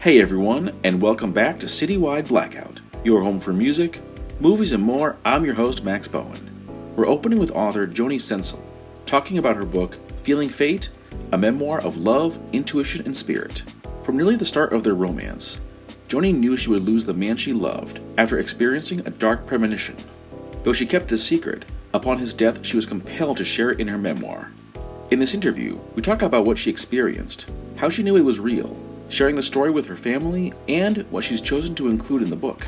Hey everyone, and welcome back to Citywide Blackout, your home for music, movies, and more. I'm your host, Max Bowen. We're opening with author Joni Sensel, talking about her book, Feeling Fate, a memoir of love, intuition, and spirit. From nearly the start of their romance, Joni knew she would lose the man she loved after experiencing a dark premonition. Though she kept this secret, upon his death she was compelled to share it in her memoir. In this interview, we talk about what she experienced, how she knew it was real, sharing the story with her family, and what she's chosen to include in the book.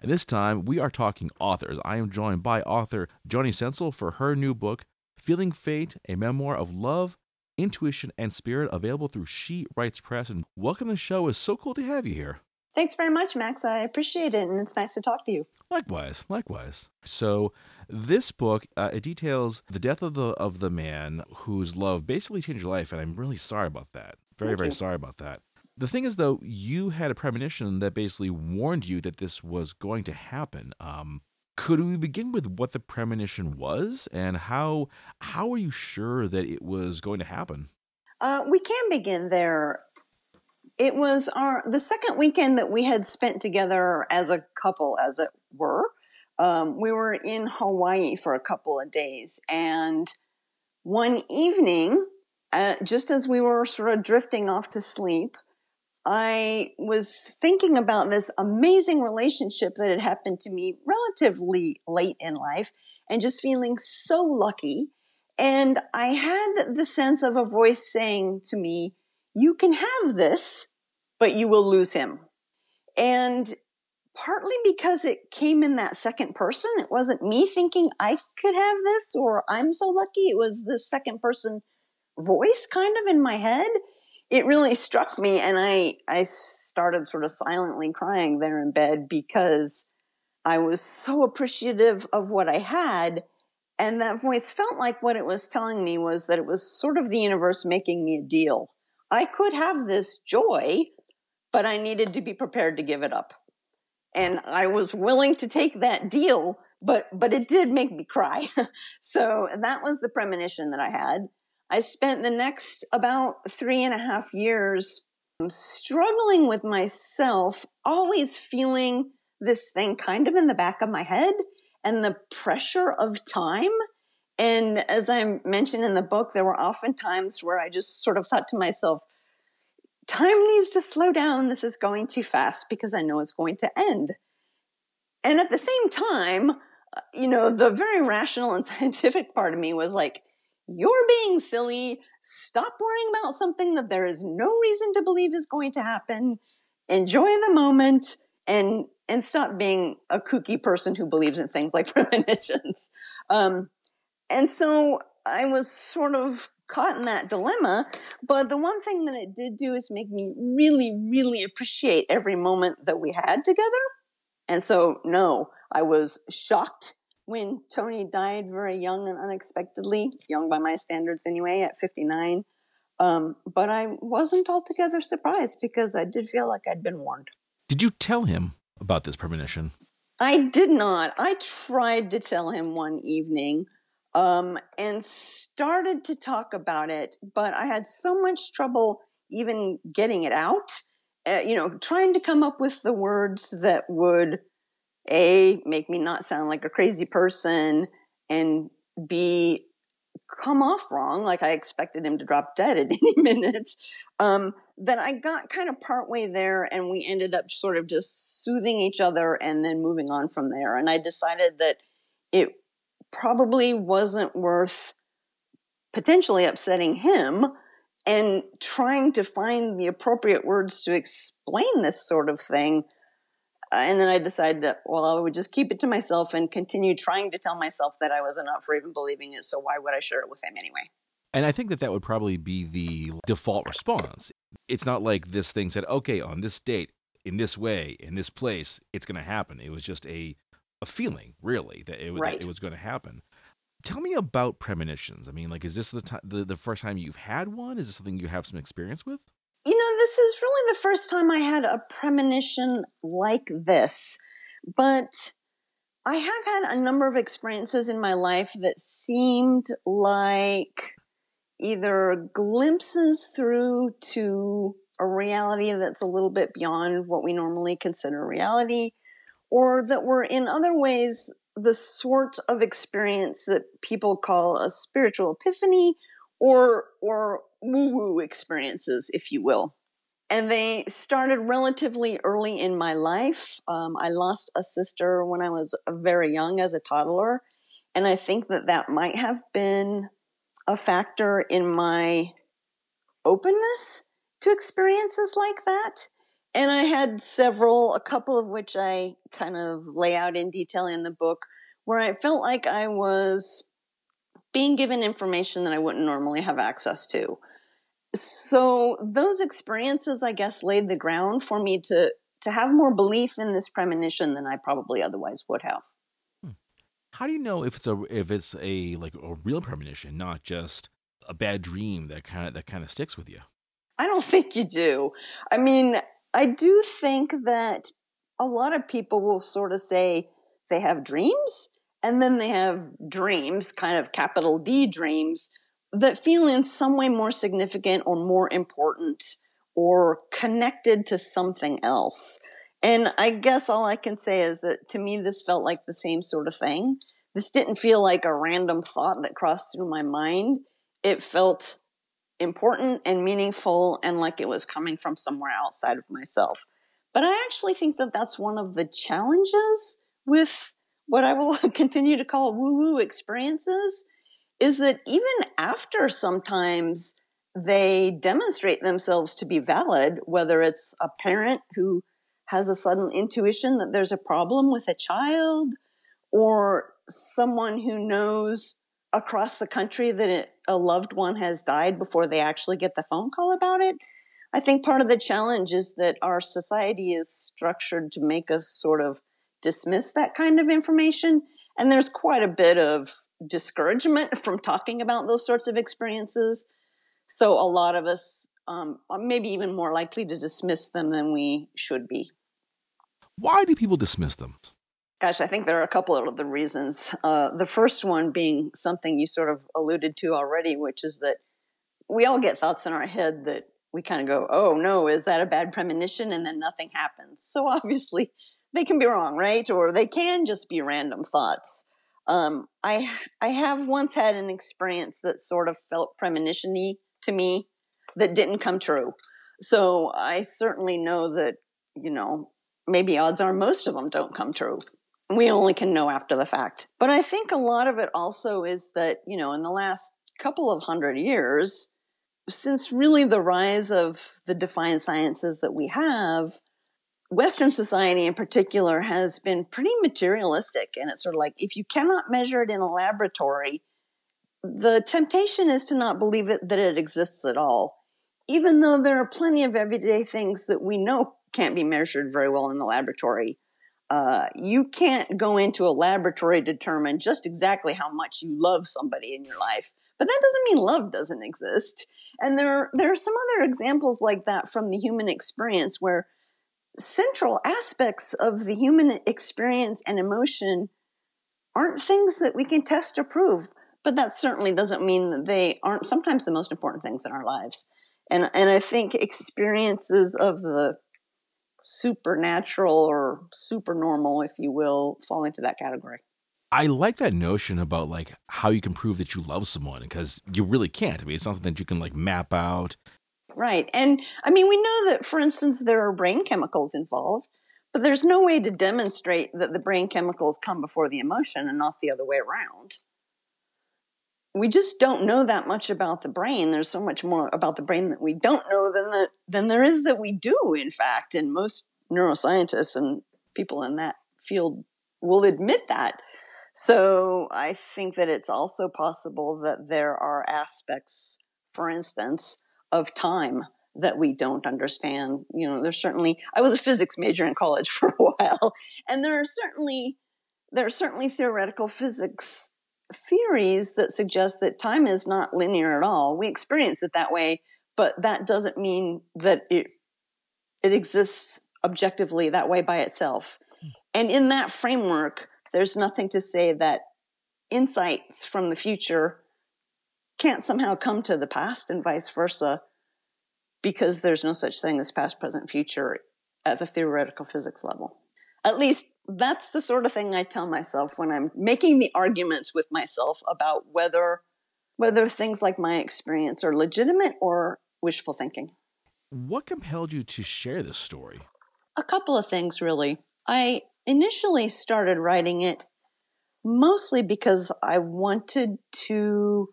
And this time, we are talking authors. I am joined by author Joni Sensel for her new book, Feeling Fate, a memoir of love, intuition, and spirit, available through She Writes Press. And welcome to the show. It's so cool to have you here. Thanks very much, Max. I appreciate it, and it's nice to talk to you. Likewise, likewise. So, this book uh, it details the death of the of the man whose love basically changed your life, and I'm really sorry about that. Very, Thank very you. sorry about that. The thing is, though, you had a premonition that basically warned you that this was going to happen. Um, could we begin with what the premonition was, and how how are you sure that it was going to happen? Uh, we can begin there. It was our the second weekend that we had spent together as a couple, as it were. Um, we were in Hawaii for a couple of days, and one evening, uh, just as we were sort of drifting off to sleep, I was thinking about this amazing relationship that had happened to me relatively late in life and just feeling so lucky. And I had the sense of a voice saying to me, You can have this, but you will lose him. And partly because it came in that second person, it wasn't me thinking I could have this or I'm so lucky. It was this second person voice kind of in my head it really struck me and I I started sort of silently crying there in bed because I was so appreciative of what I had and that voice felt like what it was telling me was that it was sort of the universe making me a deal. I could have this joy, but I needed to be prepared to give it up. And I was willing to take that deal, but but it did make me cry. so that was the premonition that I had. I spent the next about three and a half years um, struggling with myself, always feeling this thing kind of in the back of my head and the pressure of time. And as I mentioned in the book, there were often times where I just sort of thought to myself, time needs to slow down. This is going too fast because I know it's going to end. And at the same time, uh, you know, the very rational and scientific part of me was like, you're being silly. Stop worrying about something that there is no reason to believe is going to happen. Enjoy the moment and and stop being a kooky person who believes in things like premonitions. Um, and so I was sort of caught in that dilemma. But the one thing that it did do is make me really, really appreciate every moment that we had together. And so, no, I was shocked when Tony died very young and unexpectedly, young by my standards anyway, at 59. Um, but I wasn't altogether surprised because I did feel like I'd been warned. Did you tell him about this premonition? I did not. I tried to tell him one evening um, and started to talk about it, but I had so much trouble even getting it out. Uh, you know, trying to come up with the words that would a make me not sound like a crazy person and b come off wrong like i expected him to drop dead at any minute um, then i got kind of partway there and we ended up sort of just soothing each other and then moving on from there and i decided that it probably wasn't worth potentially upsetting him and trying to find the appropriate words to explain this sort of thing uh, and then I decided that, well, I would just keep it to myself and continue trying to tell myself that I wasn't up for even believing it. So why would I share it with him anyway? And I think that that would probably be the default response. It's not like this thing said, okay, on this date, in this way, in this place, it's going to happen. It was just a, a feeling, really, that it, was Right. that it was going to happen. Tell me about premonitions. I mean, like, is this the, ti the the first time you've had one? Is this something you have some experience with? You know, this is really the first time I had a premonition like this, but I have had a number of experiences in my life that seemed like either glimpses through to a reality that's a little bit beyond what we normally consider reality, or that were in other ways the sort of experience that people call a spiritual epiphany or or woo woo experiences, if you will. And they started relatively early in my life. Um, I lost a sister when I was very young as a toddler. And I think that that might have been a factor in my openness to experiences like that. And I had several, a couple of which I kind of lay out in detail in the book, where I felt like I was being given information that I wouldn't normally have access to so those experiences, I guess, laid the ground for me to to have more belief in this premonition than I probably otherwise would have. Hmm. How do you know if it's a if it's a like a real premonition, not just a bad dream that kind of that kind of sticks with you? I don't think you do. I mean, I do think that a lot of people will sort of say they have dreams and then they have dreams, kind of capital D dreams, that feel in some way more significant or more important or connected to something else. And I guess all I can say is that to me, this felt like the same sort of thing. This didn't feel like a random thought that crossed through my mind. It felt important and meaningful and like it was coming from somewhere outside of myself. But I actually think that that's one of the challenges with what I will continue to call woo woo experiences is that even after sometimes they demonstrate themselves to be valid, whether it's a parent who has a sudden intuition that there's a problem with a child, or someone who knows across the country that a loved one has died before they actually get the phone call about it. I think part of the challenge is that our society is structured to make us sort of dismiss that kind of information. And there's quite a bit of discouragement from talking about those sorts of experiences. So a lot of us um, are maybe even more likely to dismiss them than we should be. Why do people dismiss them? Gosh, I think there are a couple of the reasons. Uh, the first one being something you sort of alluded to already, which is that we all get thoughts in our head that we kind of go, oh no, is that a bad premonition? And then nothing happens. So obviously they can be wrong, right? Or they can just be random thoughts. Um, I I have once had an experience that sort of felt premonitiony to me that didn't come true. So I certainly know that you know maybe odds are most of them don't come true. We only can know after the fact. But I think a lot of it also is that you know in the last couple of hundred years, since really the rise of the defined sciences that we have, Western society in particular has been pretty materialistic. And it's sort of like if you cannot measure it in a laboratory, the temptation is to not believe it, that it exists at all. Even though there are plenty of everyday things that we know can't be measured very well in the laboratory. Uh, you can't go into a laboratory to determine just exactly how much you love somebody in your life. But that doesn't mean love doesn't exist. And there, there are some other examples like that from the human experience where central aspects of the human experience and emotion aren't things that we can test or prove. But that certainly doesn't mean that they aren't sometimes the most important things in our lives. And, and I think experiences of the supernatural or super normal, if you will, fall into that category. I like that notion about like how you can prove that you love someone because you really can't. I mean, it's not something that you can like map out Right. And I mean, we know that, for instance, there are brain chemicals involved, but there's no way to demonstrate that the brain chemicals come before the emotion and not the other way around. We just don't know that much about the brain. There's so much more about the brain that we don't know than the, than there is that we do, in fact. And most neuroscientists and people in that field will admit that. So I think that it's also possible that there are aspects, for instance, of time that we don't understand. You know, there's certainly, I was a physics major in college for a while, and there are certainly, there are certainly theoretical physics theories that suggest that time is not linear at all. We experience it that way, but that doesn't mean that it, it exists objectively that way by itself. Hmm. And in that framework, there's nothing to say that insights from the future can't somehow come to the past and vice versa because there's no such thing as past, present, future at the theoretical physics level. At least that's the sort of thing I tell myself when I'm making the arguments with myself about whether whether things like my experience are legitimate or wishful thinking. What compelled you to share this story? A couple of things really. I initially started writing it mostly because I wanted to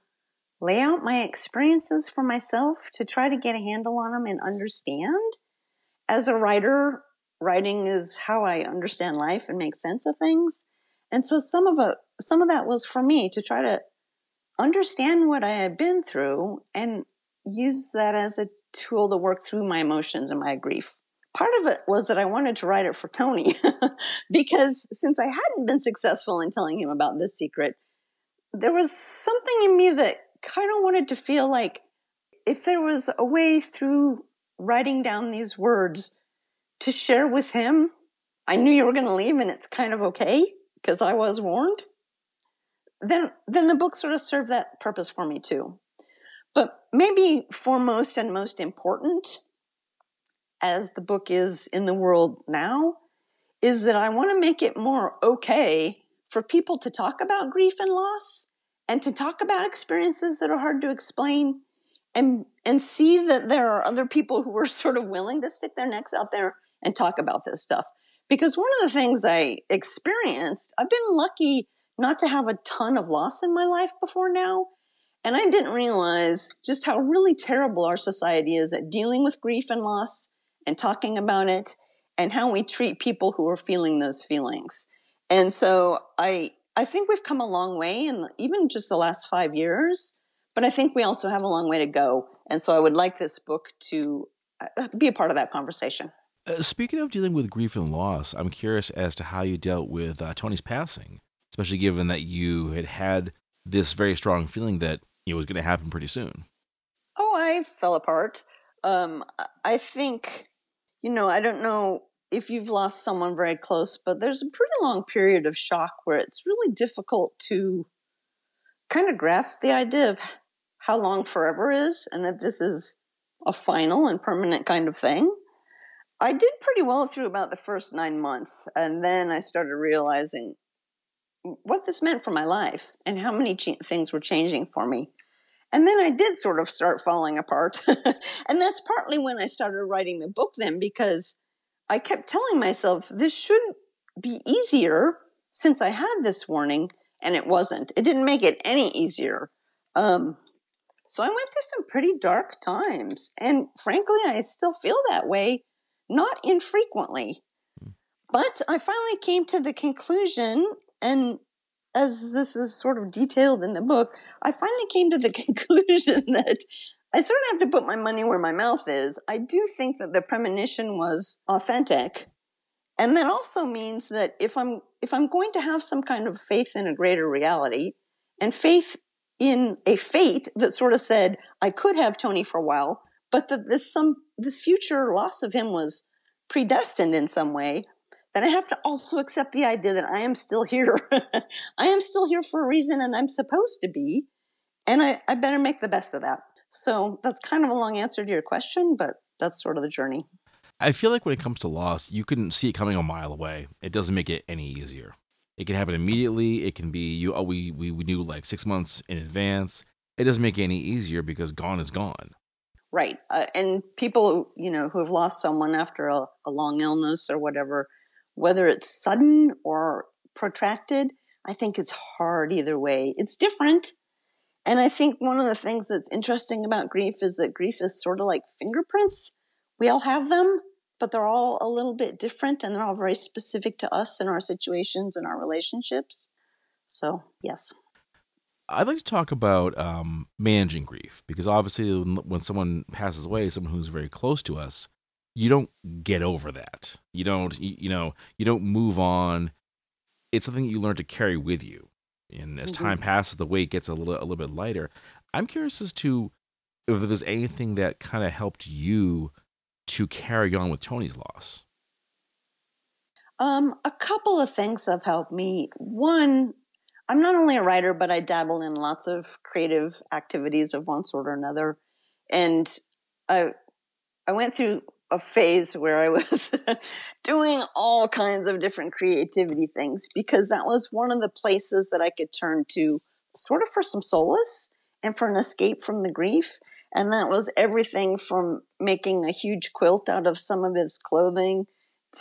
lay out my experiences for myself to try to get a handle on them and understand. As a writer, writing is how I understand life and make sense of things. And so some of it, some of that was for me to try to understand what I had been through and use that as a tool to work through my emotions and my grief. Part of it was that I wanted to write it for Tony because since I hadn't been successful in telling him about this secret, there was something in me that kind of wanted to feel like if there was a way through writing down these words to share with him, I knew you were going to leave and it's kind of okay because I was warned. Then, then the book sort of served that purpose for me too. But maybe foremost and most important, as the book is in the world now, is that I want to make it more okay for people to talk about grief and loss and to talk about experiences that are hard to explain and and see that there are other people who are sort of willing to stick their necks out there and talk about this stuff because one of the things i experienced i've been lucky not to have a ton of loss in my life before now and i didn't realize just how really terrible our society is at dealing with grief and loss and talking about it and how we treat people who are feeling those feelings and so i I think we've come a long way in even just the last five years, but I think we also have a long way to go. And so I would like this book to uh, be a part of that conversation. Uh, speaking of dealing with grief and loss, I'm curious as to how you dealt with uh, Tony's passing, especially given that you had had this very strong feeling that it was going to happen pretty soon. Oh, I fell apart. Um, I think, you know, I don't know if you've lost someone very close, but there's a pretty long period of shock where it's really difficult to kind of grasp the idea of how long forever is and that this is a final and permanent kind of thing. I did pretty well through about the first nine months, and then I started realizing what this meant for my life and how many ch- things were changing for me. And then I did sort of start falling apart. and that's partly when I started writing the book, then, because I kept telling myself this should be easier since I had this warning, and it wasn't. It didn't make it any easier. Um, so I went through some pretty dark times, and frankly, I still feel that way, not infrequently. Hmm. But I finally came to the conclusion, and as this is sort of detailed in the book, I finally came to the conclusion that I sort of have to put my money where my mouth is. I do think that the premonition was authentic. And that also means that if I'm if I'm going to have some kind of faith in a greater reality and faith in a fate that sort of said I could have Tony for a while, but that this some this future loss of him was predestined in some way, then I have to also accept the idea that I am still here. I am still here for a reason and I'm supposed to be. And I, I better make the best of that. So that's kind of a long answer to your question, but that's sort of the journey. I feel like when it comes to loss, you can see it coming a mile away. It doesn't make it any easier. It can happen immediately. It can be you. Oh, we we, knew like six months in advance. It doesn't make it any easier because gone is gone. Right, uh, and people you know who have lost someone after a, a long illness or whatever, whether it's sudden or protracted, I think it's hard either way. It's different, and I think one of the things that's interesting about grief is that grief is sort of like fingerprints. We all have them, but they're all a little bit different and they're all very specific to us and our situations and our relationships. So, yes. I'd like to talk about um, managing grief because obviously, when someone passes away, someone who's very close to us, you don't get over that. You don't, you know, you don't move on. It's something you learn to carry with you and as mm-hmm. time passes, the weight gets a little a little bit lighter. I'm curious as to if there's anything that kind of helped you to carry on with Tony's loss. Um, a couple of things have helped me. One, I'm not only a writer, but I dabble in lots of creative activities of one sort or another. And I, I went through a phase where I was doing all kinds of different creativity things because that was one of the places that I could turn to sort of for some solace and for an escape from the grief. And that was everything from making a huge quilt out of some of his clothing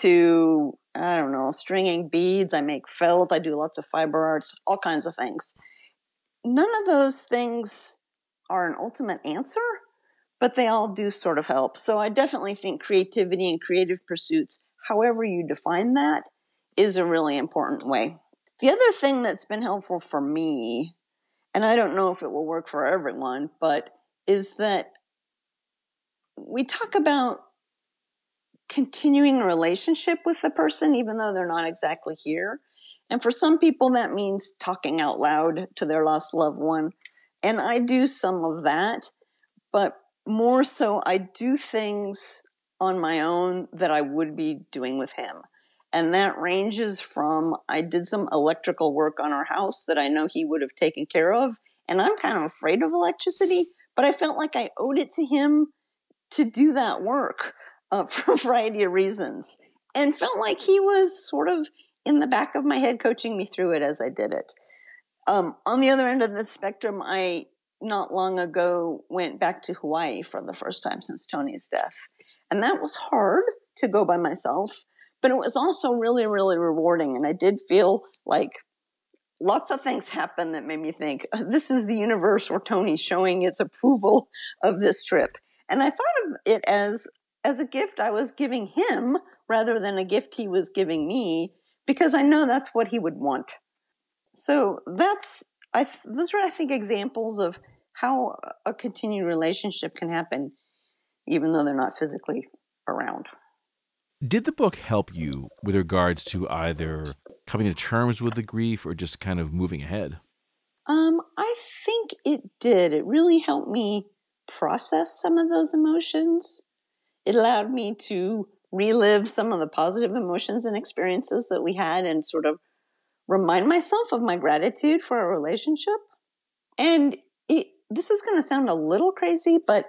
to, I don't know, stringing beads. I make felt. I do lots of fiber arts, all kinds of things. None of those things are an ultimate answer, but they all do sort of help. So I definitely think creativity and creative pursuits, however you define that, is a really important way. The other thing that's been helpful for me, and I don't know if it will work for everyone, but is that we talk about continuing a relationship with the person, even though they're not exactly here. And for some people, that means talking out loud to their lost loved one. And I do some of that, but more so, I do things on my own that I would be doing with him. And that ranges from I did some electrical work on our house that I know he would have taken care of. And I'm kind of afraid of electricity, but I felt like I owed it to him to do that work uh, for a variety of reasons and felt like he was sort of in the back of my head coaching me through it as I did it. Um, on the other end of the spectrum, I not long ago went back to Hawaii for the first time since Tony's death. And that was hard to go by myself, but it was also really, really rewarding. And I did feel like lots of things happened that made me think this is the universe or Tony showing its approval of this trip. And I thought of it as as a gift I was giving him rather than a gift he was giving me because I know that's what he would want. So that's I th- those are I think examples of how a continued relationship can happen even though they're not physically around. Did the book help you with regards to either coming to terms with the grief or just kind of moving ahead? Um, I think it did. It really helped me process some of those emotions. It allowed me to relive some of the positive emotions and experiences that we had and sort of remind myself of my gratitude for our relationship. And it, this is going to sound a little crazy, but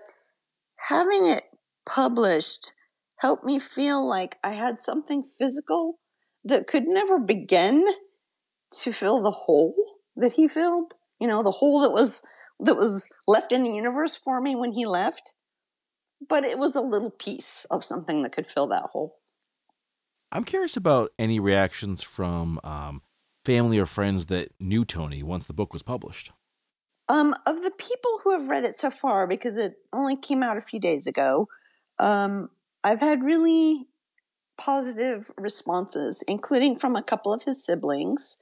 having it published helped me feel like I had something physical that could never begin to fill the hole that he filled. You know, the hole that was that was left in the universe for me when he left. But it was a little piece of something that could fill that hole. I'm curious about any reactions from um, family or friends that knew Tony once the book was published. Um, of the people who have read it so far, because it only came out a few days ago, um, I've had really positive responses, including from a couple of his siblings.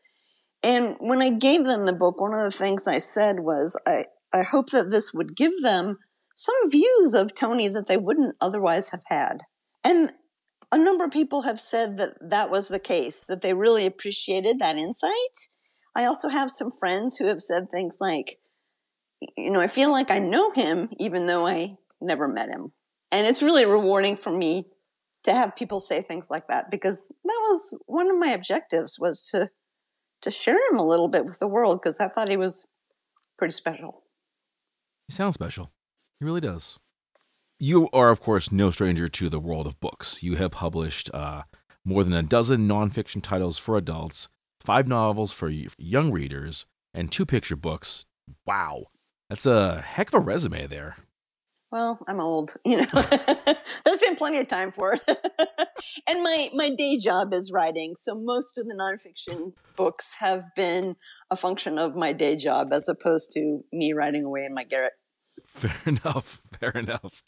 And when I gave them the book, one of the things I said was, I, I hope that this would give them some views of Tony that they wouldn't otherwise have had. And a number of people have said that that was the case, that they really appreciated that insight. I also have some friends who have said things like, you know, I feel like I know him even though I never met him. And it's really rewarding for me to have people say things like that because that was one of my objectives was to to share him a little bit with the world because I thought he was pretty special. He sounds special. He really does. You are, of course, no stranger to the world of books. You have published uh, more than a dozen nonfiction titles for adults, five novels for young readers, and two picture books. Wow. That's a heck of a resume there. Well, I'm old, you know. There's been plenty of time for it. and my my day job is writing, so most of the nonfiction books have been a function of my day job as opposed to me writing away in my garret. Fair enough. Fair enough.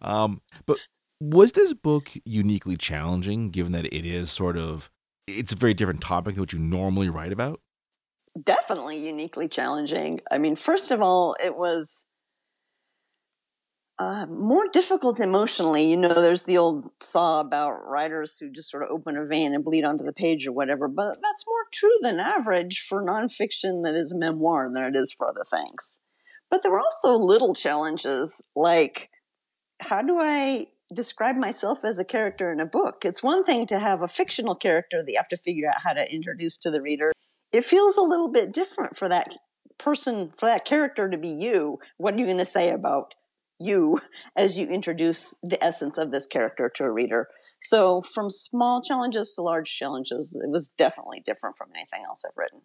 Um, but was this book uniquely challenging, given that it is sort of it's a very different topic than what you normally write about? Definitely uniquely challenging. I mean, first of all, it was uh, more difficult emotionally. You know, there's the old saw about writers who just sort of open a vein and bleed onto the page or whatever, but that's more true than average for nonfiction that is a memoir than it is for other things. But there were also little challenges like how do I describe myself as a character in a book? It's one thing to have a fictional character that you have to figure out how to introduce to the reader. it feels a little bit different for that person, for that character to be you. What are you going to say about you as you introduce the essence of this character to a reader? So, from small challenges to large challenges, it was definitely different from anything else I've written.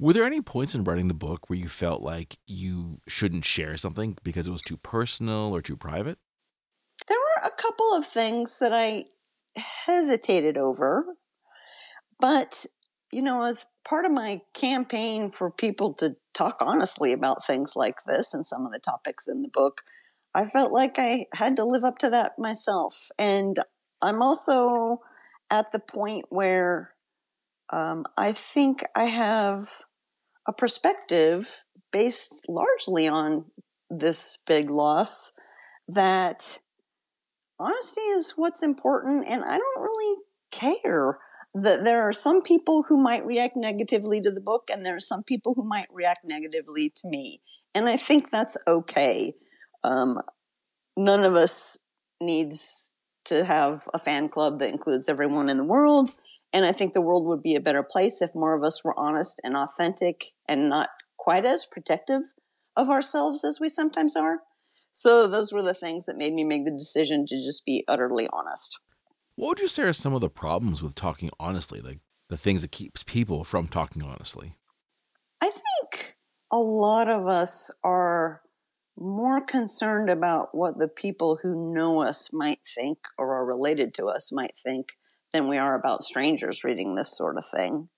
Were there any points in writing the book where you felt like you shouldn't share something because it was too personal or too private? There were a couple of things that I hesitated over, but you know, as part of my campaign for people to talk honestly about things like this and some of the topics in the book, I felt like I had to live up to that myself. And I'm also at the point where um, I think I have a perspective based largely on this big loss that honesty is what's important, and I don't really care that there are some people who might react negatively to the book, and there are some people who might react negatively to me. And I think that's okay. Um, none of us needs to have a fan club that includes everyone in the world. And I think the world would be a better place if more of us were honest and authentic and not quite as protective of ourselves as we sometimes are. So those were the things that made me make the decision to just be utterly honest. What would you say are some of the problems with talking honestly, like the things that keeps people from talking honestly? I think a lot of us are more concerned about what the people who know us might think or are related to us might think than we are about strangers reading this sort of thing.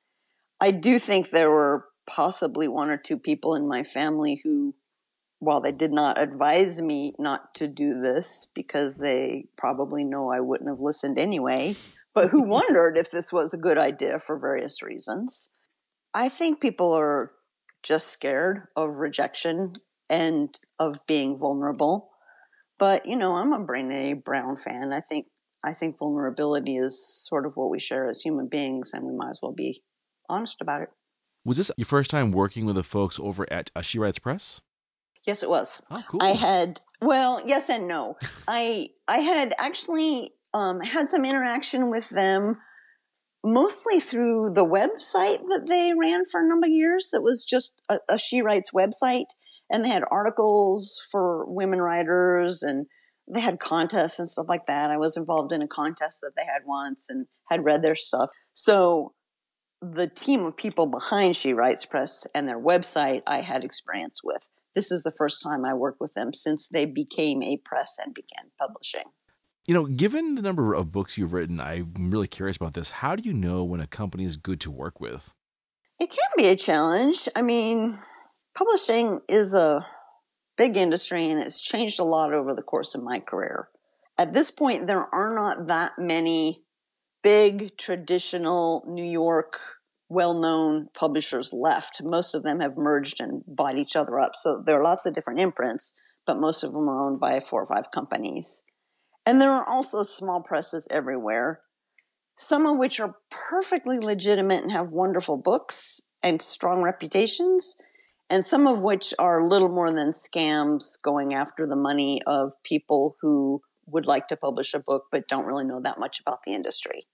I do think there were possibly one or two people in my family who while they did not advise me not to do this because they probably know I wouldn't have listened anyway, but who wondered if this was a good idea for various reasons. I think people are just scared of rejection and of being vulnerable. But, you know, I'm a Brene Brown fan. I think I think vulnerability is sort of what we share as human beings and we might as well be honest about it. Was this your first time working with the folks over at She Writes Press? Yes, it was. Oh, cool. I had well, yes and no. I I had actually um, had some interaction with them mostly through the website that they ran for a number of years. It was just a, a She Writes website, and they had articles for women writers, and they had contests and stuff like that. I was involved in a contest that they had once and had read their stuff. So the team of people behind She Writes Press and their website, I had experience with this is the first time I worked with them since they became a press and began publishing. You know, given the number of books you've written, I'm really curious about this. How do you know when a company is good to work with? It can be a challenge. I mean, publishing is a big industry and it's changed a lot over the course of my career. At this point, there are not that many big traditional New York well known publishers left. Most of them have merged and bought each other up. So there are lots of different imprints, but most of them are owned by four or five companies. And there are also small presses everywhere, some of which are perfectly legitimate and have wonderful books and strong reputations, and some of which are little more than scams going after the money of people who would like to publish a book but don't really know that much about the industry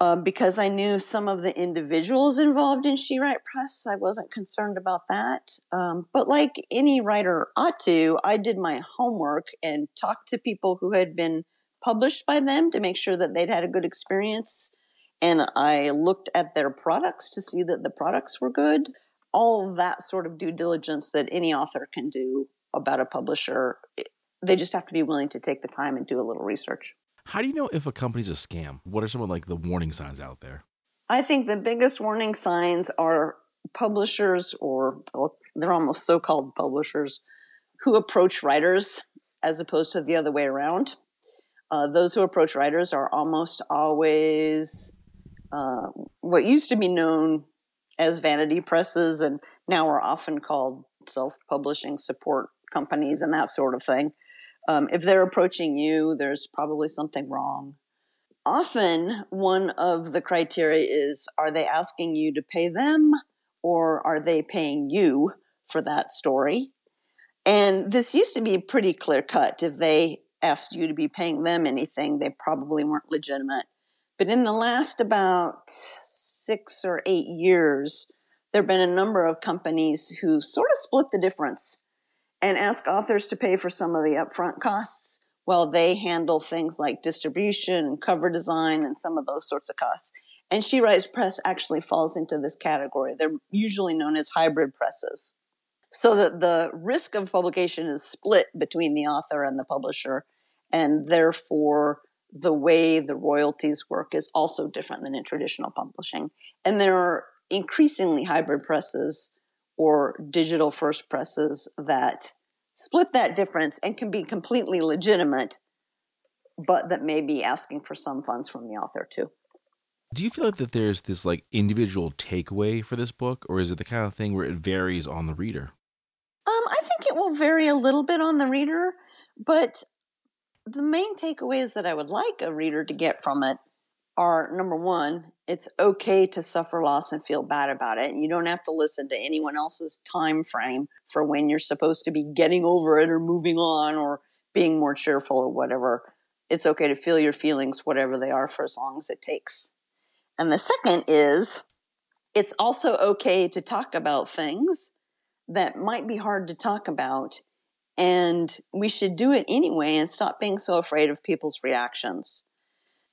um, because I knew some of the individuals involved in She Write Press. I wasn't concerned about that. Um, but like any writer ought to, I did my homework and talked to people who had been published by them to make sure that they'd had a good experience. And I looked at their products to see that the products were good. All that sort of due diligence that any author can do about a publisher. They just have to be willing to take the time and do a little research. How do you know if a company's a scam? What are some of like the warning signs out there? I think the biggest warning signs are publishers or they're almost so-called publishers who approach writers as opposed to the other way around. Uh, those who approach writers are almost always uh, what used to be known as vanity presses and now are often called self-publishing support companies and that sort of thing. Um, if they're approaching you, there's probably something wrong. Often, one of the criteria is are they asking you to pay them or are they paying you for that story? And this used to be pretty clear cut. If they asked you to be paying them anything, they probably weren't legitimate. But in the last about six or eight years, there have been a number of companies who sort of split the difference and ask authors to pay for some of the upfront costs while they handle things like distribution and cover design and some of those sorts of costs. And She Writes Press actually falls into this category. They're usually known as hybrid presses. So that the risk of publication is split between the author and the publisher, and therefore the way the royalties work is also different than in traditional publishing. And there are increasingly hybrid presses or digital first presses that split that difference and can be completely legitimate, but that may be asking for some funds from the author too. Do you feel like that there's this like individual takeaway for this book, or is it the kind of thing where it varies on the reader? Um, I think it will vary a little bit on the reader, but the main takeaways that I would like a reader to get from it are number one, it's okay to suffer loss and feel bad about it. And you don't have to listen to anyone else's time frame for when you're supposed to be getting over it or moving on or being more cheerful or whatever. It's okay to feel your feelings, whatever they are, for as long as it takes. And the second is it's also okay to talk about things that might be hard to talk about. And we should do it anyway and stop being so afraid of people's reactions.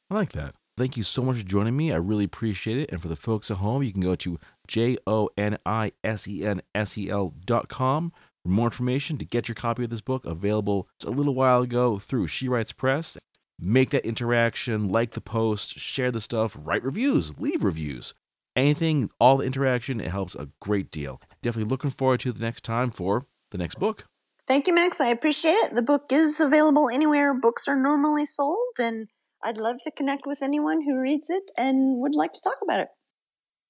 I like that. Thank you so much for joining me. I really appreciate it. And for the folks at home, you can go to J O N I S E N S E L dot com for more information to get your copy of this book available a little while ago through She Writes Press. Make that interaction, like the post, share the stuff, write reviews, leave reviews. Anything, all the interaction, it helps a great deal. Definitely looking forward to the next time for the next book. Thank you, Max. I appreciate it. The book is available anywhere books are normally sold, and I'd love to connect with anyone who reads it and would like to talk about it.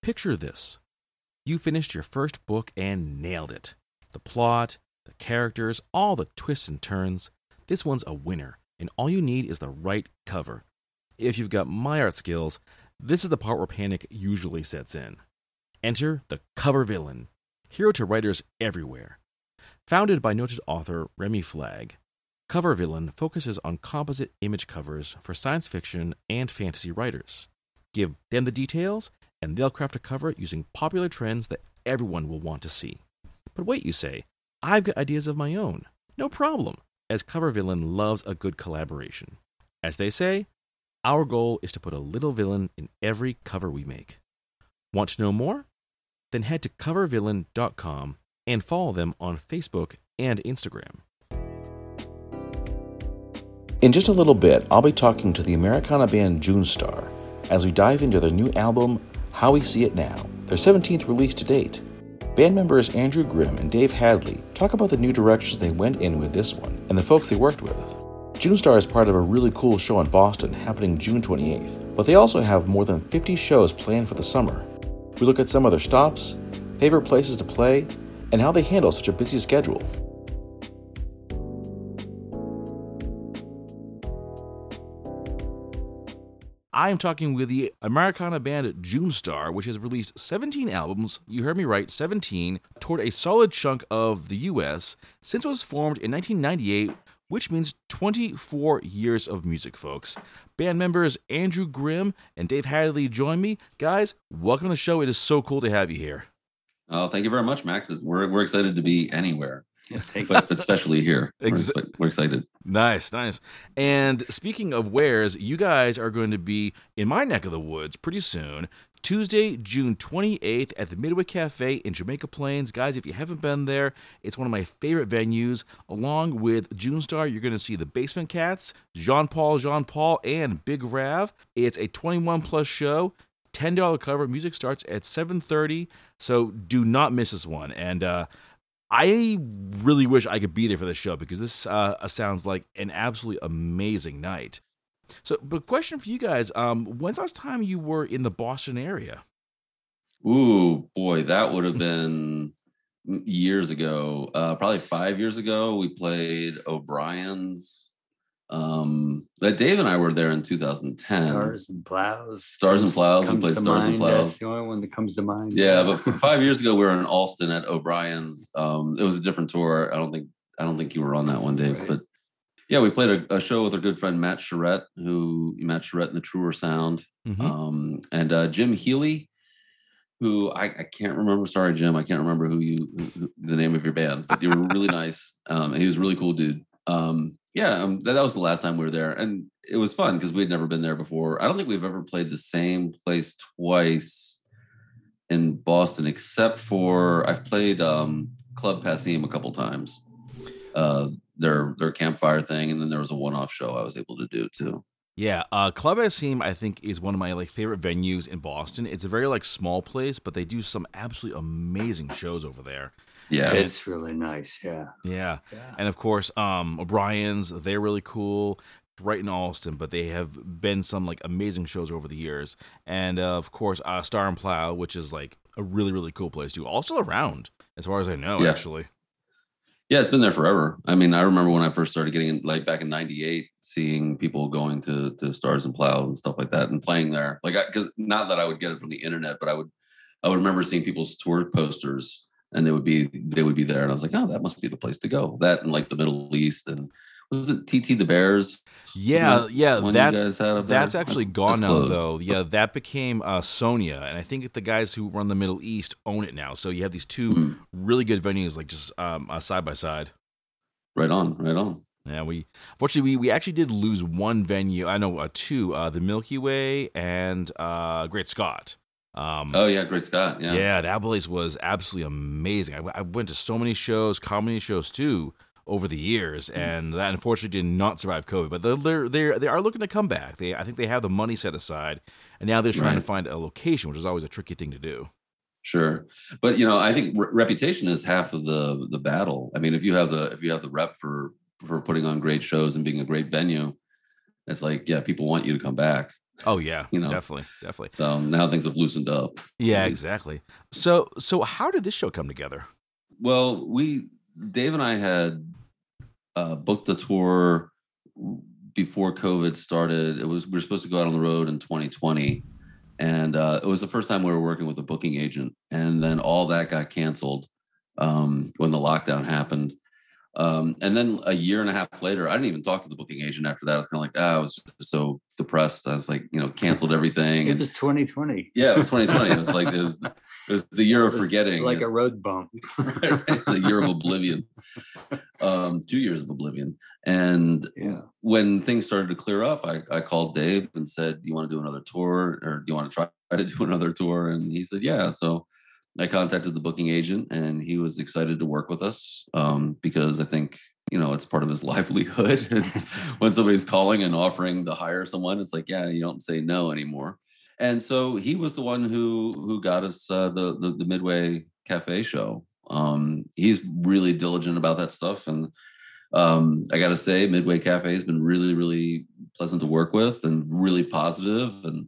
Picture this you finished your first book and nailed it. The plot, the characters, all the twists and turns. This one's a winner, and all you need is the right cover. If you've got my art skills, this is the part where panic usually sets in. Enter the cover villain, hero to writers everywhere. Founded by noted author Remy Flagg, Cover Villain focuses on composite image covers for science fiction and fantasy writers. Give them the details, and they'll craft a cover using popular trends that everyone will want to see. But wait, you say, I've got ideas of my own. No problem, as Cover Villain loves a good collaboration. As they say, our goal is to put a little villain in every cover we make. Want to know more? Then head to covervillain.com and follow them on Facebook and Instagram. In just a little bit, I'll be talking to the Americana band June Star as we dive into their new album, How We See It Now, their 17th release to date. Band members Andrew Grimm and Dave Hadley talk about the new directions they went in with this one and the folks they worked with. June Star is part of a really cool show in Boston happening June 28th, but they also have more than 50 shows planned for the summer. We look at some of their stops, favorite places to play, and how they handle such a busy schedule. I am talking with the Americana band June Star, which has released 17 albums, you heard me right, 17, toward a solid chunk of the US since it was formed in 1998, which means 24 years of music, folks. Band members Andrew Grimm and Dave Hadley join me. Guys, welcome to the show. It is so cool to have you here. Oh, thank you very much, Max. We're, we're excited to be anywhere but, especially here. Ex- we're, we're, excited. Nice, nice. And speaking of wares, you guys are going to be in my neck of the woods pretty soon. Tuesday, June 28th at the Midway Cafe in Jamaica Plains. Guys, if you haven't been there, it's one of my favorite venues. Along with June Star, you're going to see the Basement Cats, Jean Paul, Jean Paul, and Big Rav. It's a 21 plus show. $10 cover. Music starts at 7:30, so do not miss this one. And uh, I really wish I could be there for the show because this uh, sounds like an absolutely amazing night. So, but question for you guys: um, When's the last time you were in the Boston area? Ooh, boy, that would have been years ago. Uh, probably five years ago. We played O'Brien's um, that Dave and I were there in 2010. Stars and Plows. Stars and Plows. We played Stars mind. and Plows. That's the only one that comes to mind. Yeah, but five years ago we were in Allston at O'Brien's. Um, it was a different tour. I don't think I don't think you were on that one, Dave. Right. But yeah, we played a, a show with our good friend Matt Charette, who Matt Charette in the Truer Sound, Mhm. um, and uh, Jim Healy, who I, I can't remember. Sorry, Jim, I can't remember who you who, who- the name of your band, but you were really nice. Um, and he was a really cool dude. Um, yeah, um, that, that was the last time we were there, and it was fun because we'd never been there before. I don't think we've ever played the same place twice in Boston, except for I've played um, Club Passim a couple times. Uh, their their campfire thing, and then there was a one off show I was able to do too. Yeah, uh, Club Passim I think is one of my like favorite venues in Boston. It's a very like small place, but they do some absolutely amazing shows over there. Yeah, It's really nice. Yeah. Yeah, Yeah. and of course, um, O'Brien's they're really cool. Right in Allston, but they have been some like amazing shows over the years, and uh, of course, uh, Star and Plow, which is like a really really cool place too. All still around, as far as I know, Yeah. actually. Yeah, it's been there forever. I mean, I remember when I first started getting in, like back in '98, seeing people going to to Stars and Plow and stuff like that, and playing there. Like, because not that I would get it from the internet, but I would, I would remember seeing people's tour posters, and they would be they would be there, and I was like, oh, that must be the place to go. That and like the Middle East, and was it TT the Bears? Yeah, that yeah, that's guys had up there? that's actually That's- gone that's now though. Yeah, that became uh, Sonia, and I think the guys who run the Middle East own it now. So you have these two Mhm. really good venues, like just um, uh, side by side. Right on, right on. Yeah, we fortunately we, we actually did lose one venue. I know uh, two, uh, the Milky Way and uh, Great Scott. Um, Oh yeah, Great Scott. Yeah, yeah. that place was absolutely amazing. I went to so many shows, comedy shows too, over the years, Mm-hmm. and that unfortunately did not survive COVID. But they're they're they're looking to come back. They I think they have the money set aside, and now they're trying to find a location, which is always a tricky thing to do. Sure, but you know, I think re- reputation is half of the the battle. I mean, if you have the if you have the rep for for putting on great shows and being a great venue, it's like yeah, people want you to come back. Oh yeah, You know. definitely, definitely. So now things have loosened up. Yeah, exactly. So so how did this show come together? Well, we Dave and I had uh, booked the tour before COVID started. It was we were supposed to go out on the road in 2020, and uh, it was the first time we were working with a booking agent. And then all that got canceled um, when the lockdown happened. Um, and then a year and a half later, I didn't even talk to the booking agent after that. I was kind of like, ah, I was so depressed. I was like, you know, canceled everything. It And was 2020. yeah, it was 2020. It was like it was, it was the year of was forgetting. Like a road bump. it's a year of oblivion um two years of oblivion and Yeah. when things started to clear up I, I called dave and said do you want to do another tour or do you want to try to do another tour and he said yeah so i contacted the booking agent and he was excited to work with us um because i think you know it's part of his livelihood. It's, when somebody's calling and offering to hire someone it's like yeah you don't say no anymore. And so he was the one who who got us uh, the, the the midway cafe show. Um he's really diligent about that stuff and um i gotta say midway cafe has been really really pleasant to work with and really positive and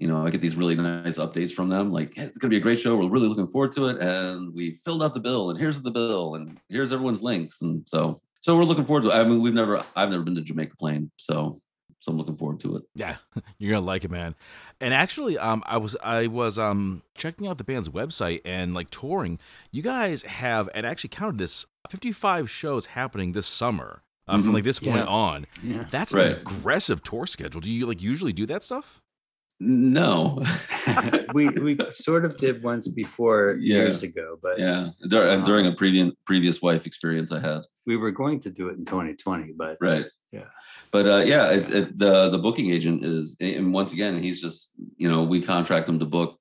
you know i get these really nice updates from them like hey, it's gonna be a great show we're really looking forward to it and we filled out the bill and here's the bill and here's everyone's links and so so we're looking forward to it i mean we've never i've never been to jamaica plain so so i'm looking forward to it Yeah, you're gonna like it, man. And actually, um, I was I was um checking out the band's website and like touring. You guys have and I actually counted this 55 shows happening this summer uh, from Mhm. like this point Yeah. on. Yeah. That's an aggressive tour schedule. Do you like usually do that stuff? No. We we sort of did once before Yeah. years ago, but yeah. Dur- and during a previous previous wife experience i had. we were going to do it in 2020, but right. Yeah. but uh yeah it, it, the the booking agent is and once again he's just you know we contract him to book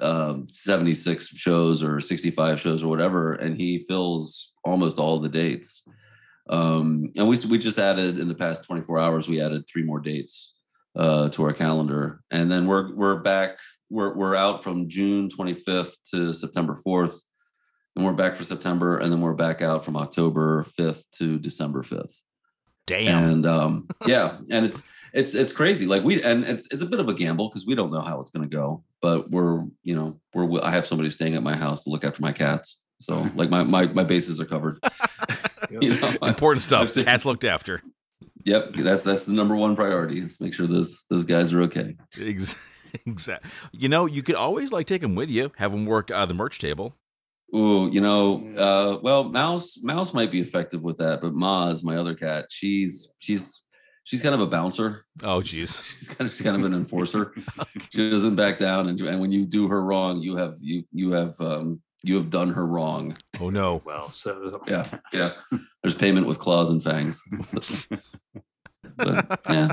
um 76 shows or 65 shows or whatever and he fills almost all the dates. Um and we we just added in the past 24 hours we added three more dates uh to our calendar and then we're we're back we're we're out from June 25th to September 4th and we're back for September and then we're back out from October 5th to December 5th Damn. and um yeah and it's it's it's crazy like we and it's it's a bit of a gamble because we don't know how it's going to go but we're you know we're i have somebody staying at my house to look after my cats so like my my, my bases are covered you know Important stuff. I've seen- Cats looked after. Yep that's that's the number one priority is make sure those those guys are okay Exactly. You know, you could always like take them with you, have them work uh, the merch table. Ooh, you know, uh, well, Mouse Mouse might be effective with that, but Maz, my other cat, she's she's she's kind of a bouncer. Oh, jeez. She's kind of she's kind of an enforcer. she doesn't back down, and and when you do her wrong, you have you you have um you have done her wrong. Oh no. Well, so Yeah, yeah. There's payment with claws and fangs. but yeah,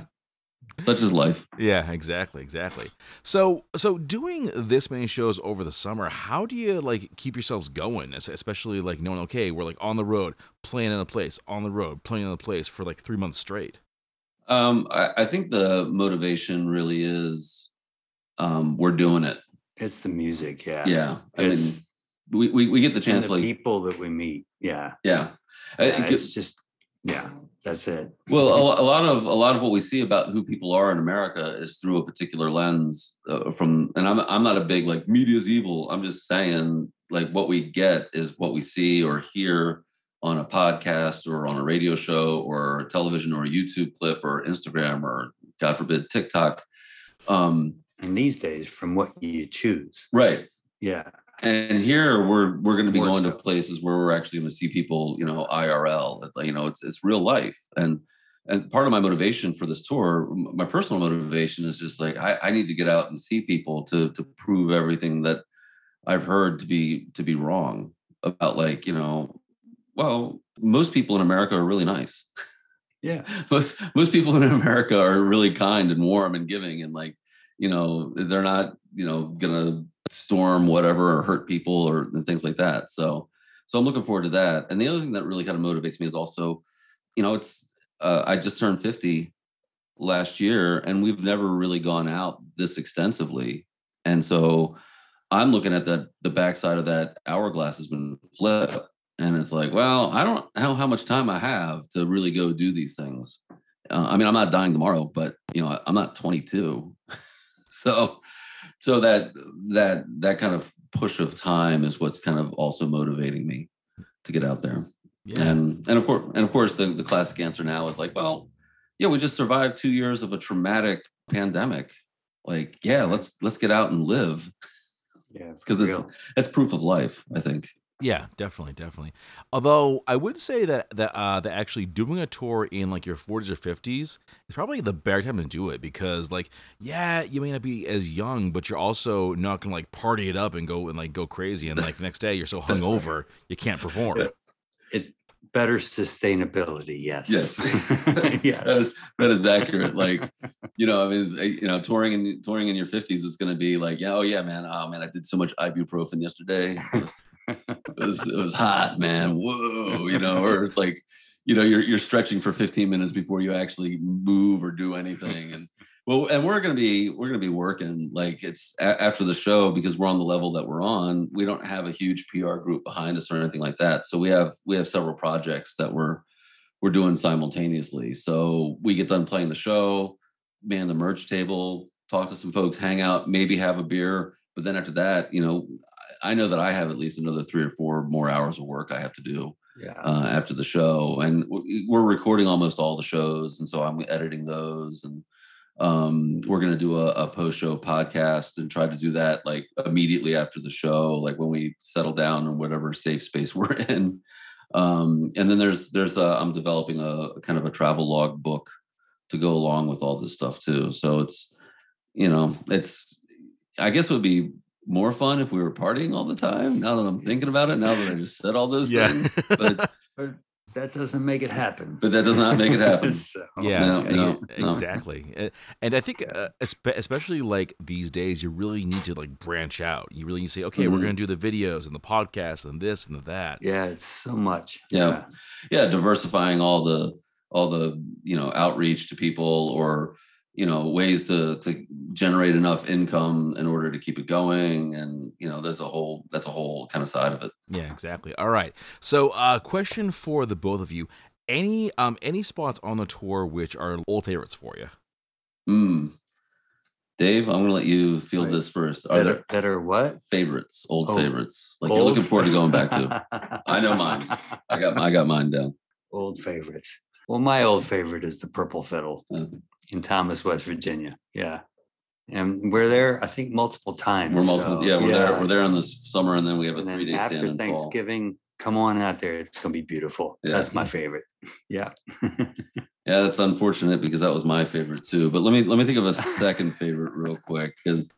such is life. Yeah, exactly, exactly. So, so doing this many shows over the summer, how do you like keep yourselves going? Especially like knowing, okay, we're like on the road, playing in a place, on the road, playing in a place for like three months straight. Um, I, I think the motivation really is um, we're doing it. it's the music. Yeah. Yeah, I mean, It's we, we we get the chance, the like, people that we meet. Yeah. yeah. Yeah, it- it's just, yeah, that's it. Well, a, a lot of a lot of what we see about who people are in America is through a particular lens. Uh, from and I'm I'm not a big like media's evil. I'm just saying like what we get is what we see or hear on a podcast or on a radio show or television or a YouTube clip or Instagram or God forbid TikTok. Um, And these days, from what you choose. right. Yeah. And here we're we're going to be going so. to places where we're actually going to see people, you know, IRL. You know, it's it's real life. And and part of my motivation for this tour, my personal motivation is just like I, I need to get out and see people to to prove everything that I've heard to be to be wrong about like, you know, well, most people in America are really nice. Yeah. most most people in America are really kind and warm and giving and like you know they're not you know gonna storm whatever or hurt people or things like that. So so I'm looking forward to that. And the other thing that really kind of motivates me is also you know it's uh, I just turned 50 last year and we've never really gone out this extensively. And so I'm looking at that the backside of that hourglass has been flipped and it's like well i don't know how much time i have to really go do these things. Uh, i mean i'm not dying tomorrow but you know I, i'm not 22 so so that that that kind of push of time is what's kind of also motivating me to get out there Yeah. and and of course and of course the, the classic answer now is like well yeah we just survived two years of a traumatic pandemic like yeah let's let's get out and live Yeah. because it's that's proof of life i think Yeah, definitely, definitely. Although I would say that that uh, that actually doing a tour in like your 40s or 50s is probably the better time to do it because like yeah, you may not be as young, but you're also not gonna like party it up and go and like go crazy and like the next day you're so hungover you can't perform. It better sustainability. Yes. Yes. yes. is, that is accurate. Like, you know, I mean, you know, touring and touring in your fifties is going to be like, yeah, oh yeah, man, oh man, I did so much ibuprofen yesterday. It was, it was, hot, man. Whoa, you know, or it's like, you know, you're you're stretching for 15 minutes before you actually move or do anything, and well, and we're gonna be we're gonna be working like it's a- after the show because we're on the level that we're on. We don't have a huge PR group behind us or anything like that, so we have we have several projects that we're we're doing simultaneously. So we get done playing the show, man the merch table, talk to some folks, hang out, maybe have a beer. But then after that, you know, I know that I have at least another three or four more hours of work I have to do yeah. uh, after the show, and we're recording almost all the shows, and so I'm editing those, and um, we're gonna do a, a post-show podcast and try to do that like immediately after the show, like when we settle down in whatever safe space we're in. Um, and then there's there's a, I'm developing a kind of a travel log book to go along with all this stuff too. So it's you know it's I guess it would be more fun if we were partying all the time. Now that I'm thinking about it, now that I just said all those Yeah. things, but But that doesn't make it happen. but that does not make it happen. So, Yeah, No, no, yeah, no. exactly. Uh, And I think, uh, especially like these days, you really need to like branch out. You really need to say, okay, we're Mhm. going to do the videos and the podcast and this and the that. yeah, it's so much. Yeah. yeah diversifying all the all the you know outreach to people or you know ways to to generate enough income in order to keep it going and you know there's a whole that's a whole kind of side of it Yeah, exactly. All right. So, uh, question for the both of you: any um any spots on the tour which are old favorites for you? mm. dave i'm gonna let you field Wait, this first are That there are, that are what? favorites old Oh, favorites like you're looking forward to going back to to. I know mine. i got i got mine down old favorites. Well, my old favorite is the Purple Fiddle Yeah. In Thomas, West Virginia. Yeah. and we're there. I think multiple times. We're multiple. so, yeah, we're there. We're there in this summer, and then we have a three day stand after. Thanksgiving, come on out there. It's gonna be beautiful. Yeah. That's my favorite. Yeah. Yeah, that's unfortunate because that was my favorite too. But let me let me think of a second favorite real quick because,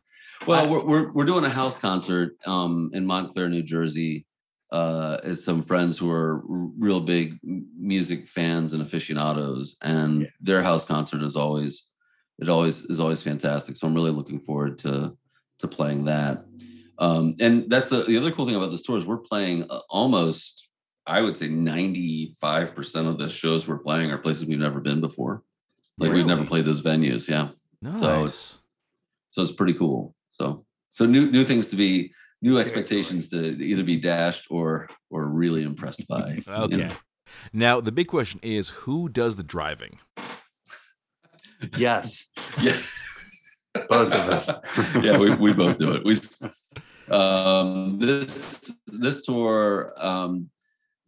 well, we're, we're we're doing a house concert um in Montclair, New Jersey. Uh, as some friends who are real big music fans and aficionados, and Yeah. their house concert is always it always is always fantastic. So I'm really looking forward to to playing that. Um, and that's the the other cool thing about this tour is we're playing uh, almost I would say 95% of the shows we're playing are places we've never been before. Like we've never played those venues. Yeah. Nice. So it's pretty cool. So so new new things to be new expectations to either be dashed or or really impressed by. you know? Okay. Now the big question is who does the driving? yes. Yeah. Both of us. yeah, we, we both do it. We um this this tour um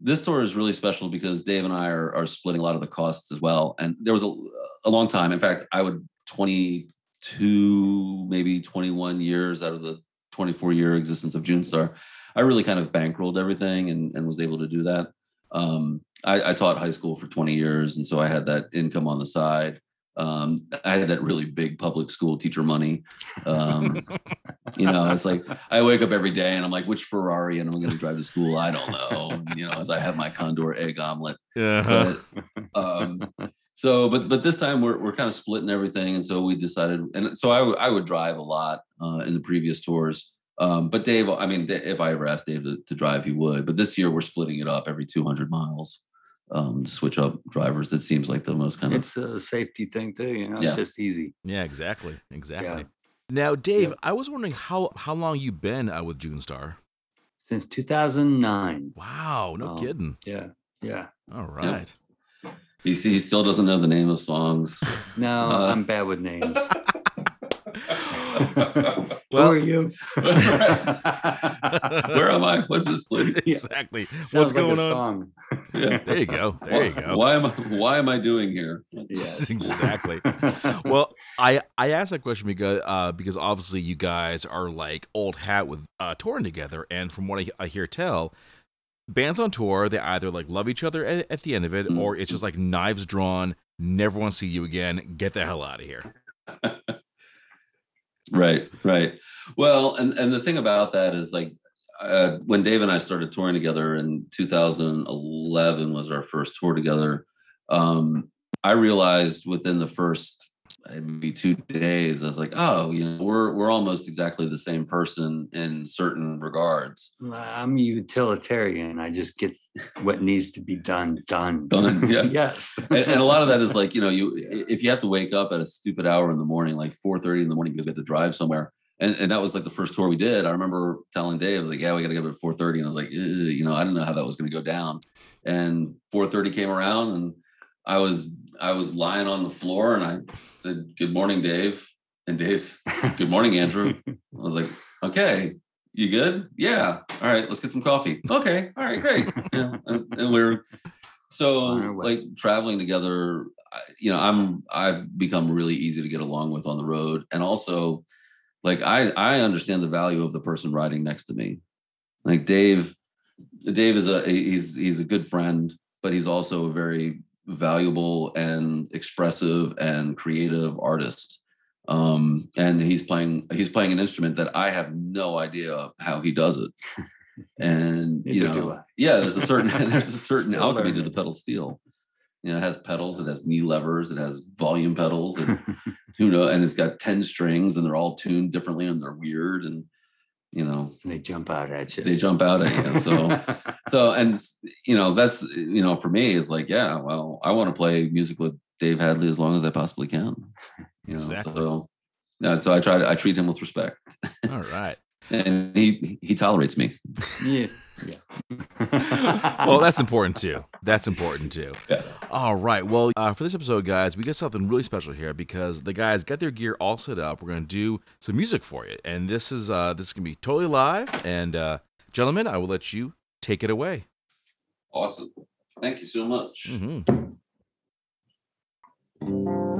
this tour is really special because Dave and I are, are splitting a lot of the costs as well. And there was a, a long time. In fact, I would 22, maybe 21 years out of the 24 year existence of June Star, I really kind of bankrolled everything and, and was able to do that. Um, I, I taught high school for 20 years. And so I had that income on the side. Um, I had that really big public school teacher money. Um, you know, it's like I wake up every day and I'm like, which Ferrari and I'm going to drive to school? I don't know. You know, as I have my Condor egg omelet. But, um, so, but but this time we're we're kind of splitting everything, and so we decided. And so I w- I would drive a lot uh, in the previous tours. Um, but Dave, I mean, if I ever asked Dave to, to drive, he would. But this year we're splitting it up every 200 miles um, to switch up drivers. That seems like the most kind of It's a safety thing too, you know, Yeah. just easy. Yeah, exactly. Exactly. Now, Dave, I was wondering how how long you've been uh, with June Star? Since 2009. Wow, no Um, kidding. Yeah. Yeah. All right. He, he still doesn't know the name of songs. No, Uh, I'm bad with names. Who are you? Where am I? What's this place? Exactly. Sounds What's like going a on? song. Yeah. There you go. There you go. Why am I? Why am I doing here? Yes. exactly. Well, I I asked that question because uh, because obviously you guys are like old hat with uh, touring together, and from what I, I hear tell, bands on tour they either like love each other at, at the end of it, Mhm. or it's just like knives drawn. Never want to see you again. Get the hell out of here. Right, right. Well, and and the thing about that is like uh, when Dave and I started touring together in 2011 was our first tour together. Um, I realized within the first maybe two days, I was like, oh, you know, we're we're almost exactly the same person in certain regards. I'm utilitarian. I just get what needs to be done done. Done, yeah. yes. and, and a lot of that is like you know you if you have to wake up at a stupid hour in the morning like 4.30 in the morning because we have to drive somewhere and, and that was like the first tour we did i remember telling dave i was like yeah we gotta get up at 4.30 and i was like you know i didn't know how that was going to go down and 4.30 came around and i was i was lying on the floor and i said good morning dave. And dave's good morning andrew. I was like okay you good? Yeah. All right let's get some coffee. Okay all right great. Yeah and, and we're so On our way. like traveling together you know i'm i've become really easy to get along with on the road. And also like i i understand the value of the person riding next to me. Like dave dave is a he's he's a good friend but he's also a very valuable and expressive and creative artist. Um and he's playing he's playing an instrument that i have no idea how he does it. And you know yeah there's a certain there's a certain alchemy to the pedal steel. You know it has pedals it has knee levers it has volume pedals and who know and it's got 10 strings and they're all tuned differently and they're weird and you know and they jump out at you. they jump out at you so so and you know that's you know for me is like yeah well i want to play music with dave hadley as long as i possibly can you know Exactly. so yeah so i try to i treat him with respect All right. and he he tolerates me yeah. Well, that's important too. That's important too. Yeah. All right. Well, uh, for this episode, guys, we got something really special here because the guys got their gear all set up. We're gonna do some music for you, and this is uh, this is gonna be totally live. And uh, gentlemen, I will let you take it away. awesome thank you so much hmm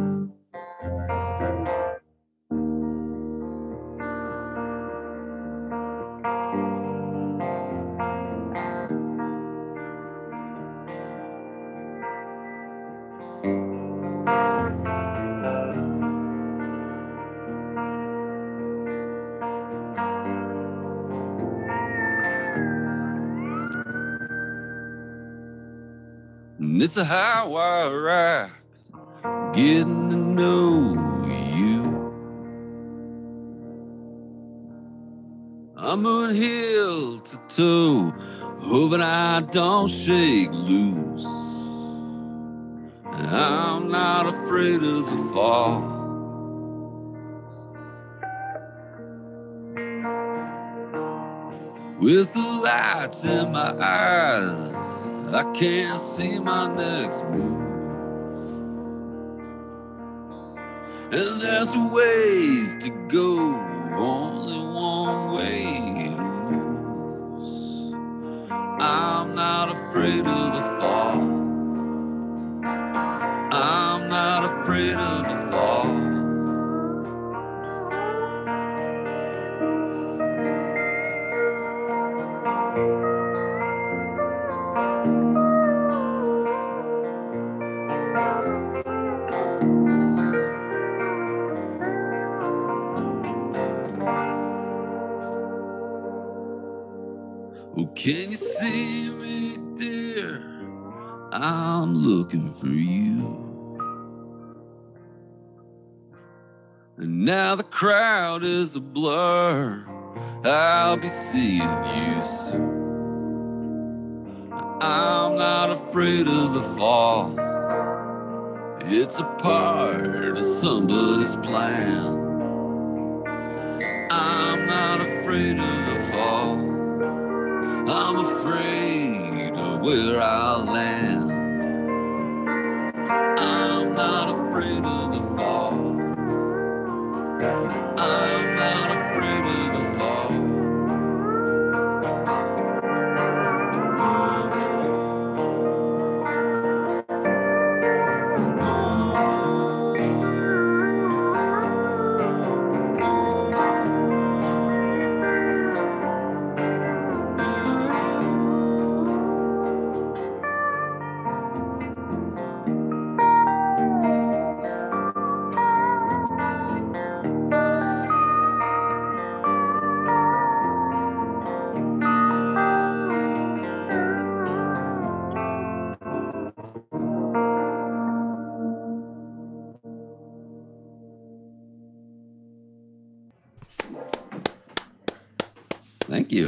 it's a highway ride getting to know you. I'm moving heel to toe, hoping I don't shake loose. I'm not afraid of the fall. With the lights in my eyes, I can't see my next move. And there's ways to go, only one way. I'm not afraid of the fall. I'm looking for you. And now the crowd is a blur. I'll be seeing you soon. I'm not afraid of the fall. It's a part of somebody's plan. I'm not afraid of the fall. I'm afraid of where I'll land. Of the fall. I'm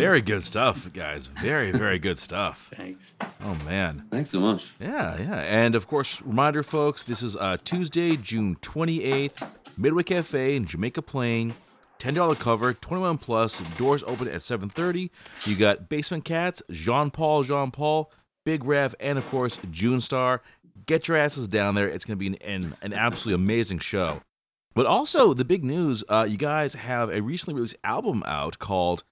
Very good stuff, guys. Very, very good stuff. Thanks. Oh man. Thanks so much. Yeah, yeah. And of course, reminder, folks, this is uh, Tuesday, June 28th, Midway Cafe in Jamaica Plain. $10 cover, 21 plus, doors open at 7.30. You got Basement Cats, Jean-Paul, Jean-Paul, Big Rev, and of course, June Star. Get your asses down there. It's going to be an, an, an absolutely amazing show. But also, the big news, uh, you guys have a recently released album out called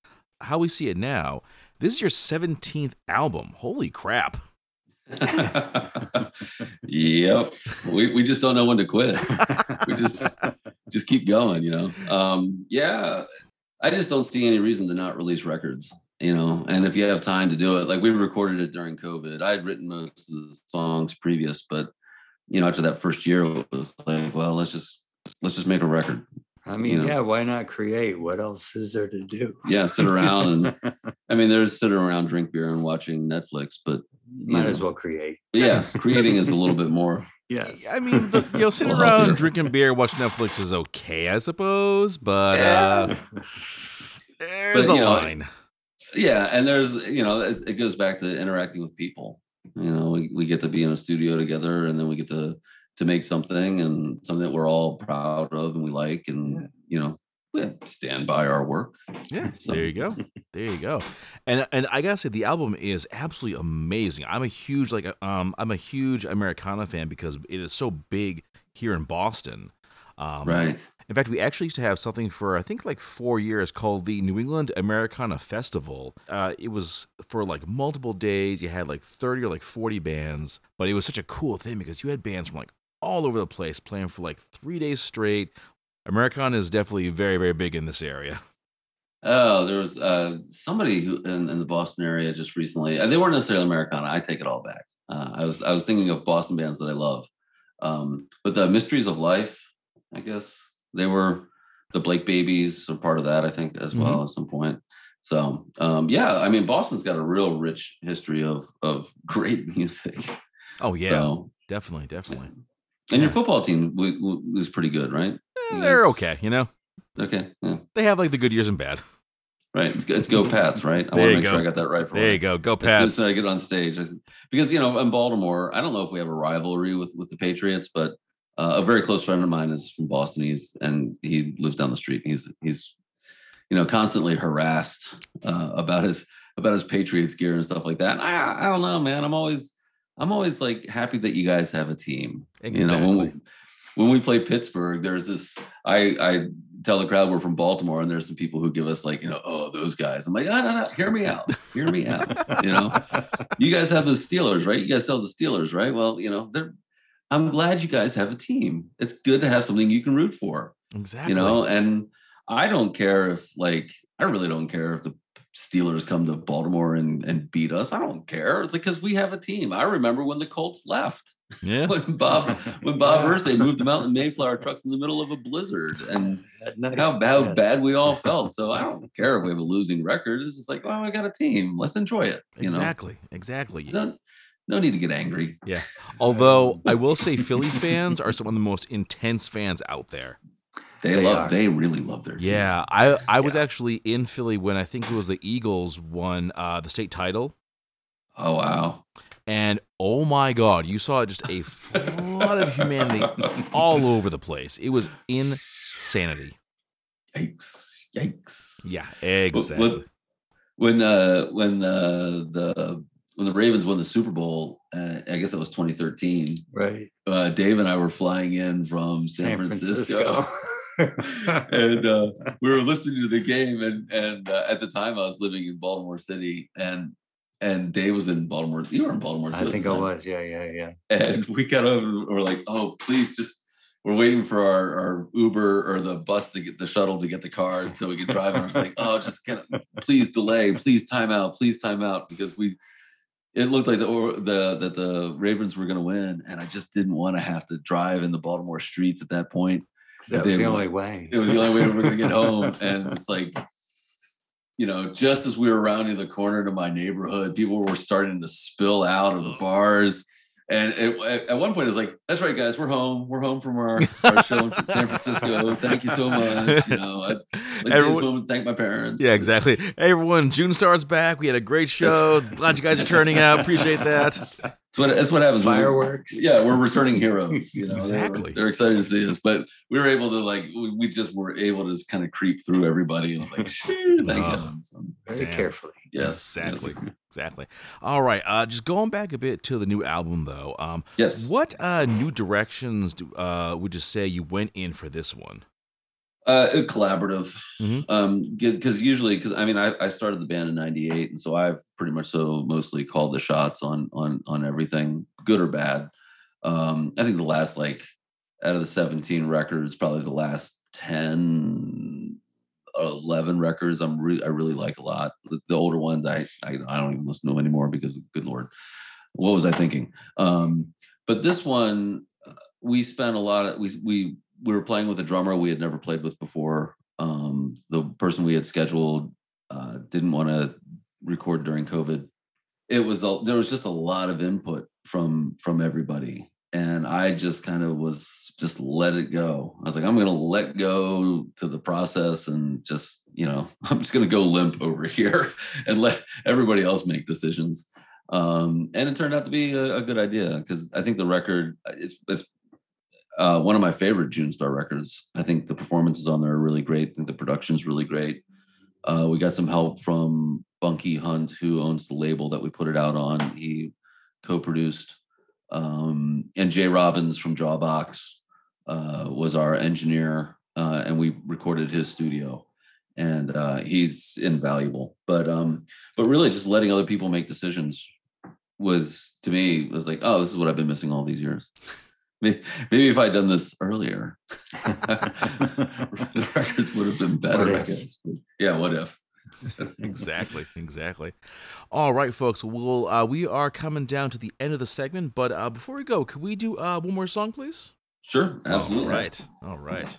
How We See It Now. This is your 17th album. Holy crap. yep. We, we just don't know when to quit. we just just keep going, you know. Um, yeah. I just don't see any reason to not release records, you know. And if you have time to do it, like we recorded it during COVID. I had written most of the songs previous, but you know, after that first year, it was like, well, let's just let's just make a record. I mean, You know. yeah, why not create? What else is there to do? Yeah, sit around and I mean, there's sitting around, drink beer, and watching Netflix, but you Might know, as well create. Yeah, creating is a little bit more. Yes. I mean, the, you know, sitting around healthier. drinking beer, watching Netflix is okay, I suppose, but uh, there's But, a know, line. Yeah, and there's you know it, it goes back to interacting with people. You know, we, we get to be in a studio together, and then we get to to make something and something that we're all proud of and we like, and you know, we stand by our work. Yeah, So- there you go. There you go. And and I gotta say, the album is absolutely amazing. I'm a huge like um I'm a huge Americana fan because it is so big here in Boston. Um, Right. In fact, we actually used to have something for I think like four years called the New England Americana Festival. Uh, it was for like multiple days. You had like thirty or like forty bands, but it was such a cool thing because you had bands from like all over the place playing for like three days straight. Americana is definitely very very big in this area. Oh, there was uh, somebody who in, in the Boston area just recently. And they weren't necessarily Americana. I take it all back. Uh, I was I was thinking of Boston bands that I love, um, but the Mysteries of Life, I guess they were the Blake Babies are part of that. I think as well at some point. So um, yeah, I mean Boston's got a real rich history of of great music. Oh yeah, So, definitely, definitely. And your football team w- w- was pretty good, right? Eh, they're okay, you know. Okay, yeah, They have like the good years and bad. right. It's, it's go Pats, right? I want to make sure. I got that right for There you. you go. Go As soon as I get on stage, I because you know in Baltimore, I don't know if we have a rivalry with with the Patriots, but uh, a very close friend of mine is from Boston. He's and he lives down the street. He's he's you know constantly harassed uh, about his about his Patriots gear and stuff like that. And I I don't know, man. I'm always I'm always like happy that you guys have a team. You know, when we, Exactly. when we play Pittsburgh, there's this. I I tell the crowd we're from Baltimore, and there's some people who give us like, you know, oh those guys. I'm like, ah, no, no, hear me out, hear me out. You know, you guys have the Steelers, right? You guys sell the Steelers, right? Well, you know, they're. I'm glad you guys have a team. It's good to have something you can root for, Exactly. you know. And I don't care if, like, I really don't care if the Steelers come to Baltimore and and beat us. I don't care. It's like because we have a team. I remember when the Colts left yeah. when Bob when Bob Irsay moved them out in Mayflower trucks in the middle of a blizzard and night, how, how yes. bad we all felt. So I don't care if we have a losing record. It's just like, well, I got a team. Let's enjoy it. You Exactly. Exactly. know, no, no need to get angry. Yeah. Although um, I will say Philly fans are some of the most intense fans out there. They, They love. are. They really love their team. Yeah, I I was Yeah. actually in Philly when I think it was the Eagles won uh, the state title, Oh wow. and oh my God, you saw just a flood of humanity all over the place. It was insanity. Yikes! Yikes! Yeah, exactly. When when uh, when uh, the when the Ravens won the Super Bowl, uh, I guess that was 2013. Right. Uh, Dave and I were flying in from San, Francisco. and uh, we were listening to the game and and uh, at the time I was living in Baltimore City and and Dave was in Baltimore. You were in Baltimore too. I think I was. Yeah, yeah, yeah. And we got over and we're like, oh, please just we're waiting for our, our Uber or the bus to get the shuttle to get the car so we can drive. And I was like, oh, just kind of please delay, please time out, please time out because we it looked like the or the that the Ravens were going to win, and I just didn't want to have to drive in the Baltimore streets at that point That was the only way. it was the only way we were going to get home. And it's like, you know, just as we were rounding the corner to my neighborhood, people were starting to spill out of the oh. bars. And it, at- one point, it was like, "That's right, guys, we're home. We're home from our, our show in San Francisco. Thank you so much." You know, I'd like Everyone- thank my parents. yeah, exactly. Hey, everyone, June Star's back. We had a great show. Glad you guys are turning out. Appreciate that. That's what that's what happens. when we- Fireworks. yeah, we're returning heroes. You know, They were- Exactly. They're, excited to see us, but we were able to like we, we just were able to just kind of creep through everybody, and it's like, "Shoo, thank Oh. So, Very Damn. carefully. yes, exactly. yes. Exactly. All right. Uh, just going back a bit to the new album, though. Um, Yes. what uh, new directions do, uh, would you say you went in for this one? Uh, collaborative. Mhm. Um, because usually, because I mean, I, I started the band in '98, and so I've pretty much so mostly called the shots on on on everything, good or bad. Um, I think the last like out of the 17 records, probably the last 10, 11 records, I'm re- I really like a lot. The, the older ones, I, I I don't even listen to them anymore because, good lord, what was I thinking? Um, but this one, uh, we spent a lot of we we we were playing with a drummer we had never played with before. Um, the person we had scheduled uh, didn't want to record during COVID. It was there was just a lot of input from from everybody, and I just kind of was just let it go. I was like, I'm going to let go to the process and just you know I'm just going to go limp over here and let everybody else make decisions. Um, and it turned out to be a, a good idea because I think the record it's it's uh, one of my favorite June Star records. I think the performances on there are really great. I think the production's really great. Uh, we got some help from Bunky Hunt, who owns the label that we put it out on. He co-produced, um, and Jay Robbins from Jawbox uh, was our engineer, uh, and we recorded his studio. And uh, he's invaluable. But um, but really, just letting other people make decisions was to me was like, oh, this is what I've been missing all these years. May- Maybe if I'd done this earlier, the records would have been better. I guess. But yeah, what if? exactly exactly all right folks well uh, we are coming down to the end of the segment but uh, before we go could we do uh, one more song please Sure, absolutely. all right all right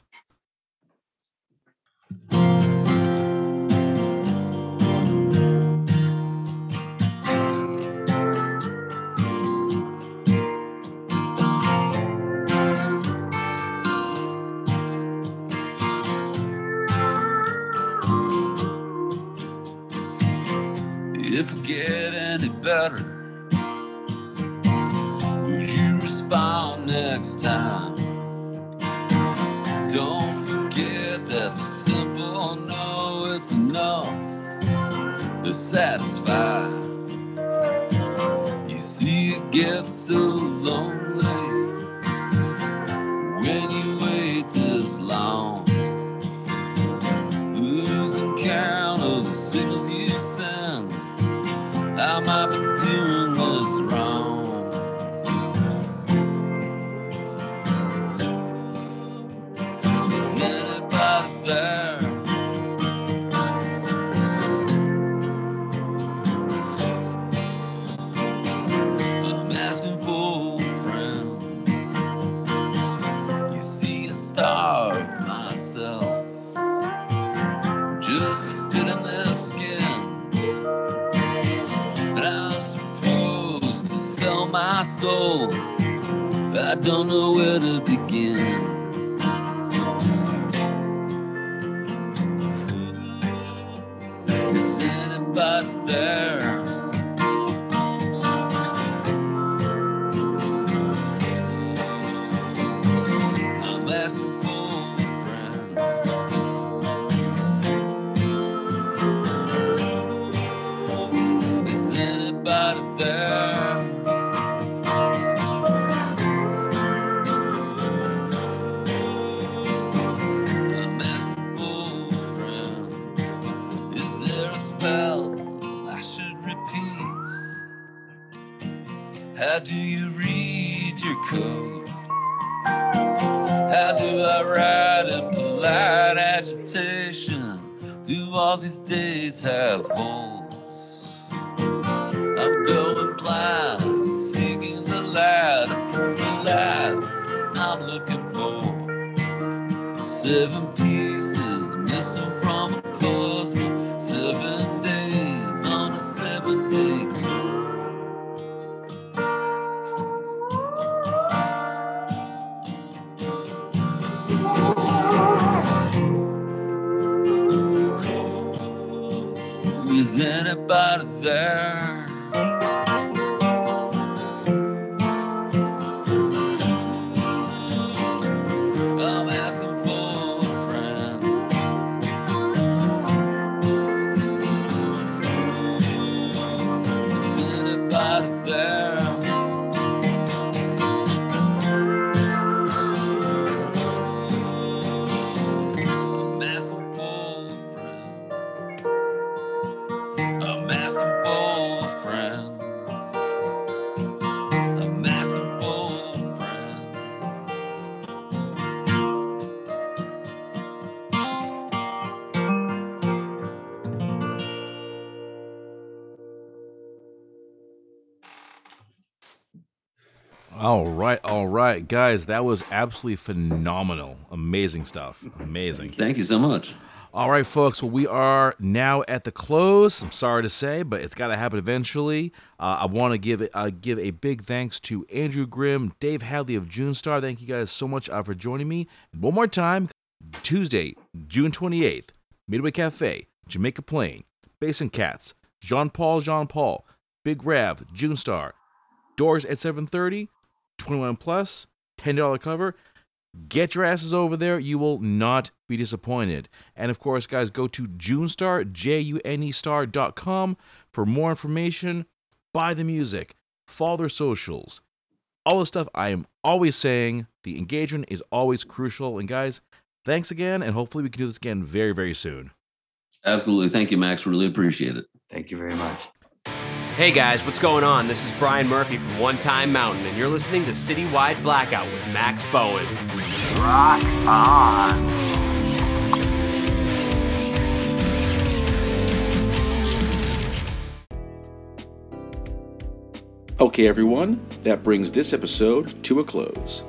to satisfy. You see, it gets so lonely when you wait this long. Losing count of the signals you send. I might soul. I don't know where to begin. Is anybody there? All right, all right, guys, that was absolutely phenomenal. Amazing stuff. Amazing. Thank you so much. All right, folks. Well, we are now at the close. I'm sorry to say, but it's got to happen eventually. Uh, I want to give uh, give a big thanks to Andrew Grimm, Dave Hadley of June Star. Thank you guys so much uh, for joining me. One more time, Tuesday, June 28th, Midway Cafe, Jamaica Plain, Basin Cats, Jean Paul, Jean Paul, Big Rav, June Star. Doors at 7:30. 21 plus, $10 cover. Get your asses over there. You will not be disappointed. And of course, guys, go to Junestar, J U N E star.com for more information. Buy the music, follow their socials, all the stuff I am always saying. The engagement is always crucial. And guys, thanks again. And hopefully, we can do this again very, very soon. Absolutely. Thank you, Max. Really appreciate it. Thank you very much. Hey guys, what's going on? This is Brian Murphy from One Time Mountain, and you're listening to Citywide Blackout with Max Bowen. Rock on. Okay, everyone, that brings this episode to a close.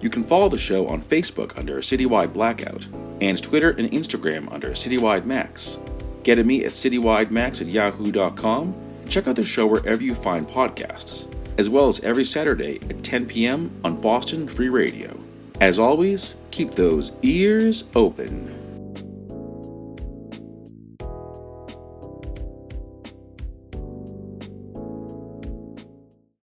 You can follow the show on Facebook under Citywide Blackout and Twitter and Instagram under Citywide Max. Get at me at citywidemax at yahoo.com check out the show wherever you find podcasts, as well as every Saturday at 10 p.m. on Boston Free Radio. As always, keep those ears open.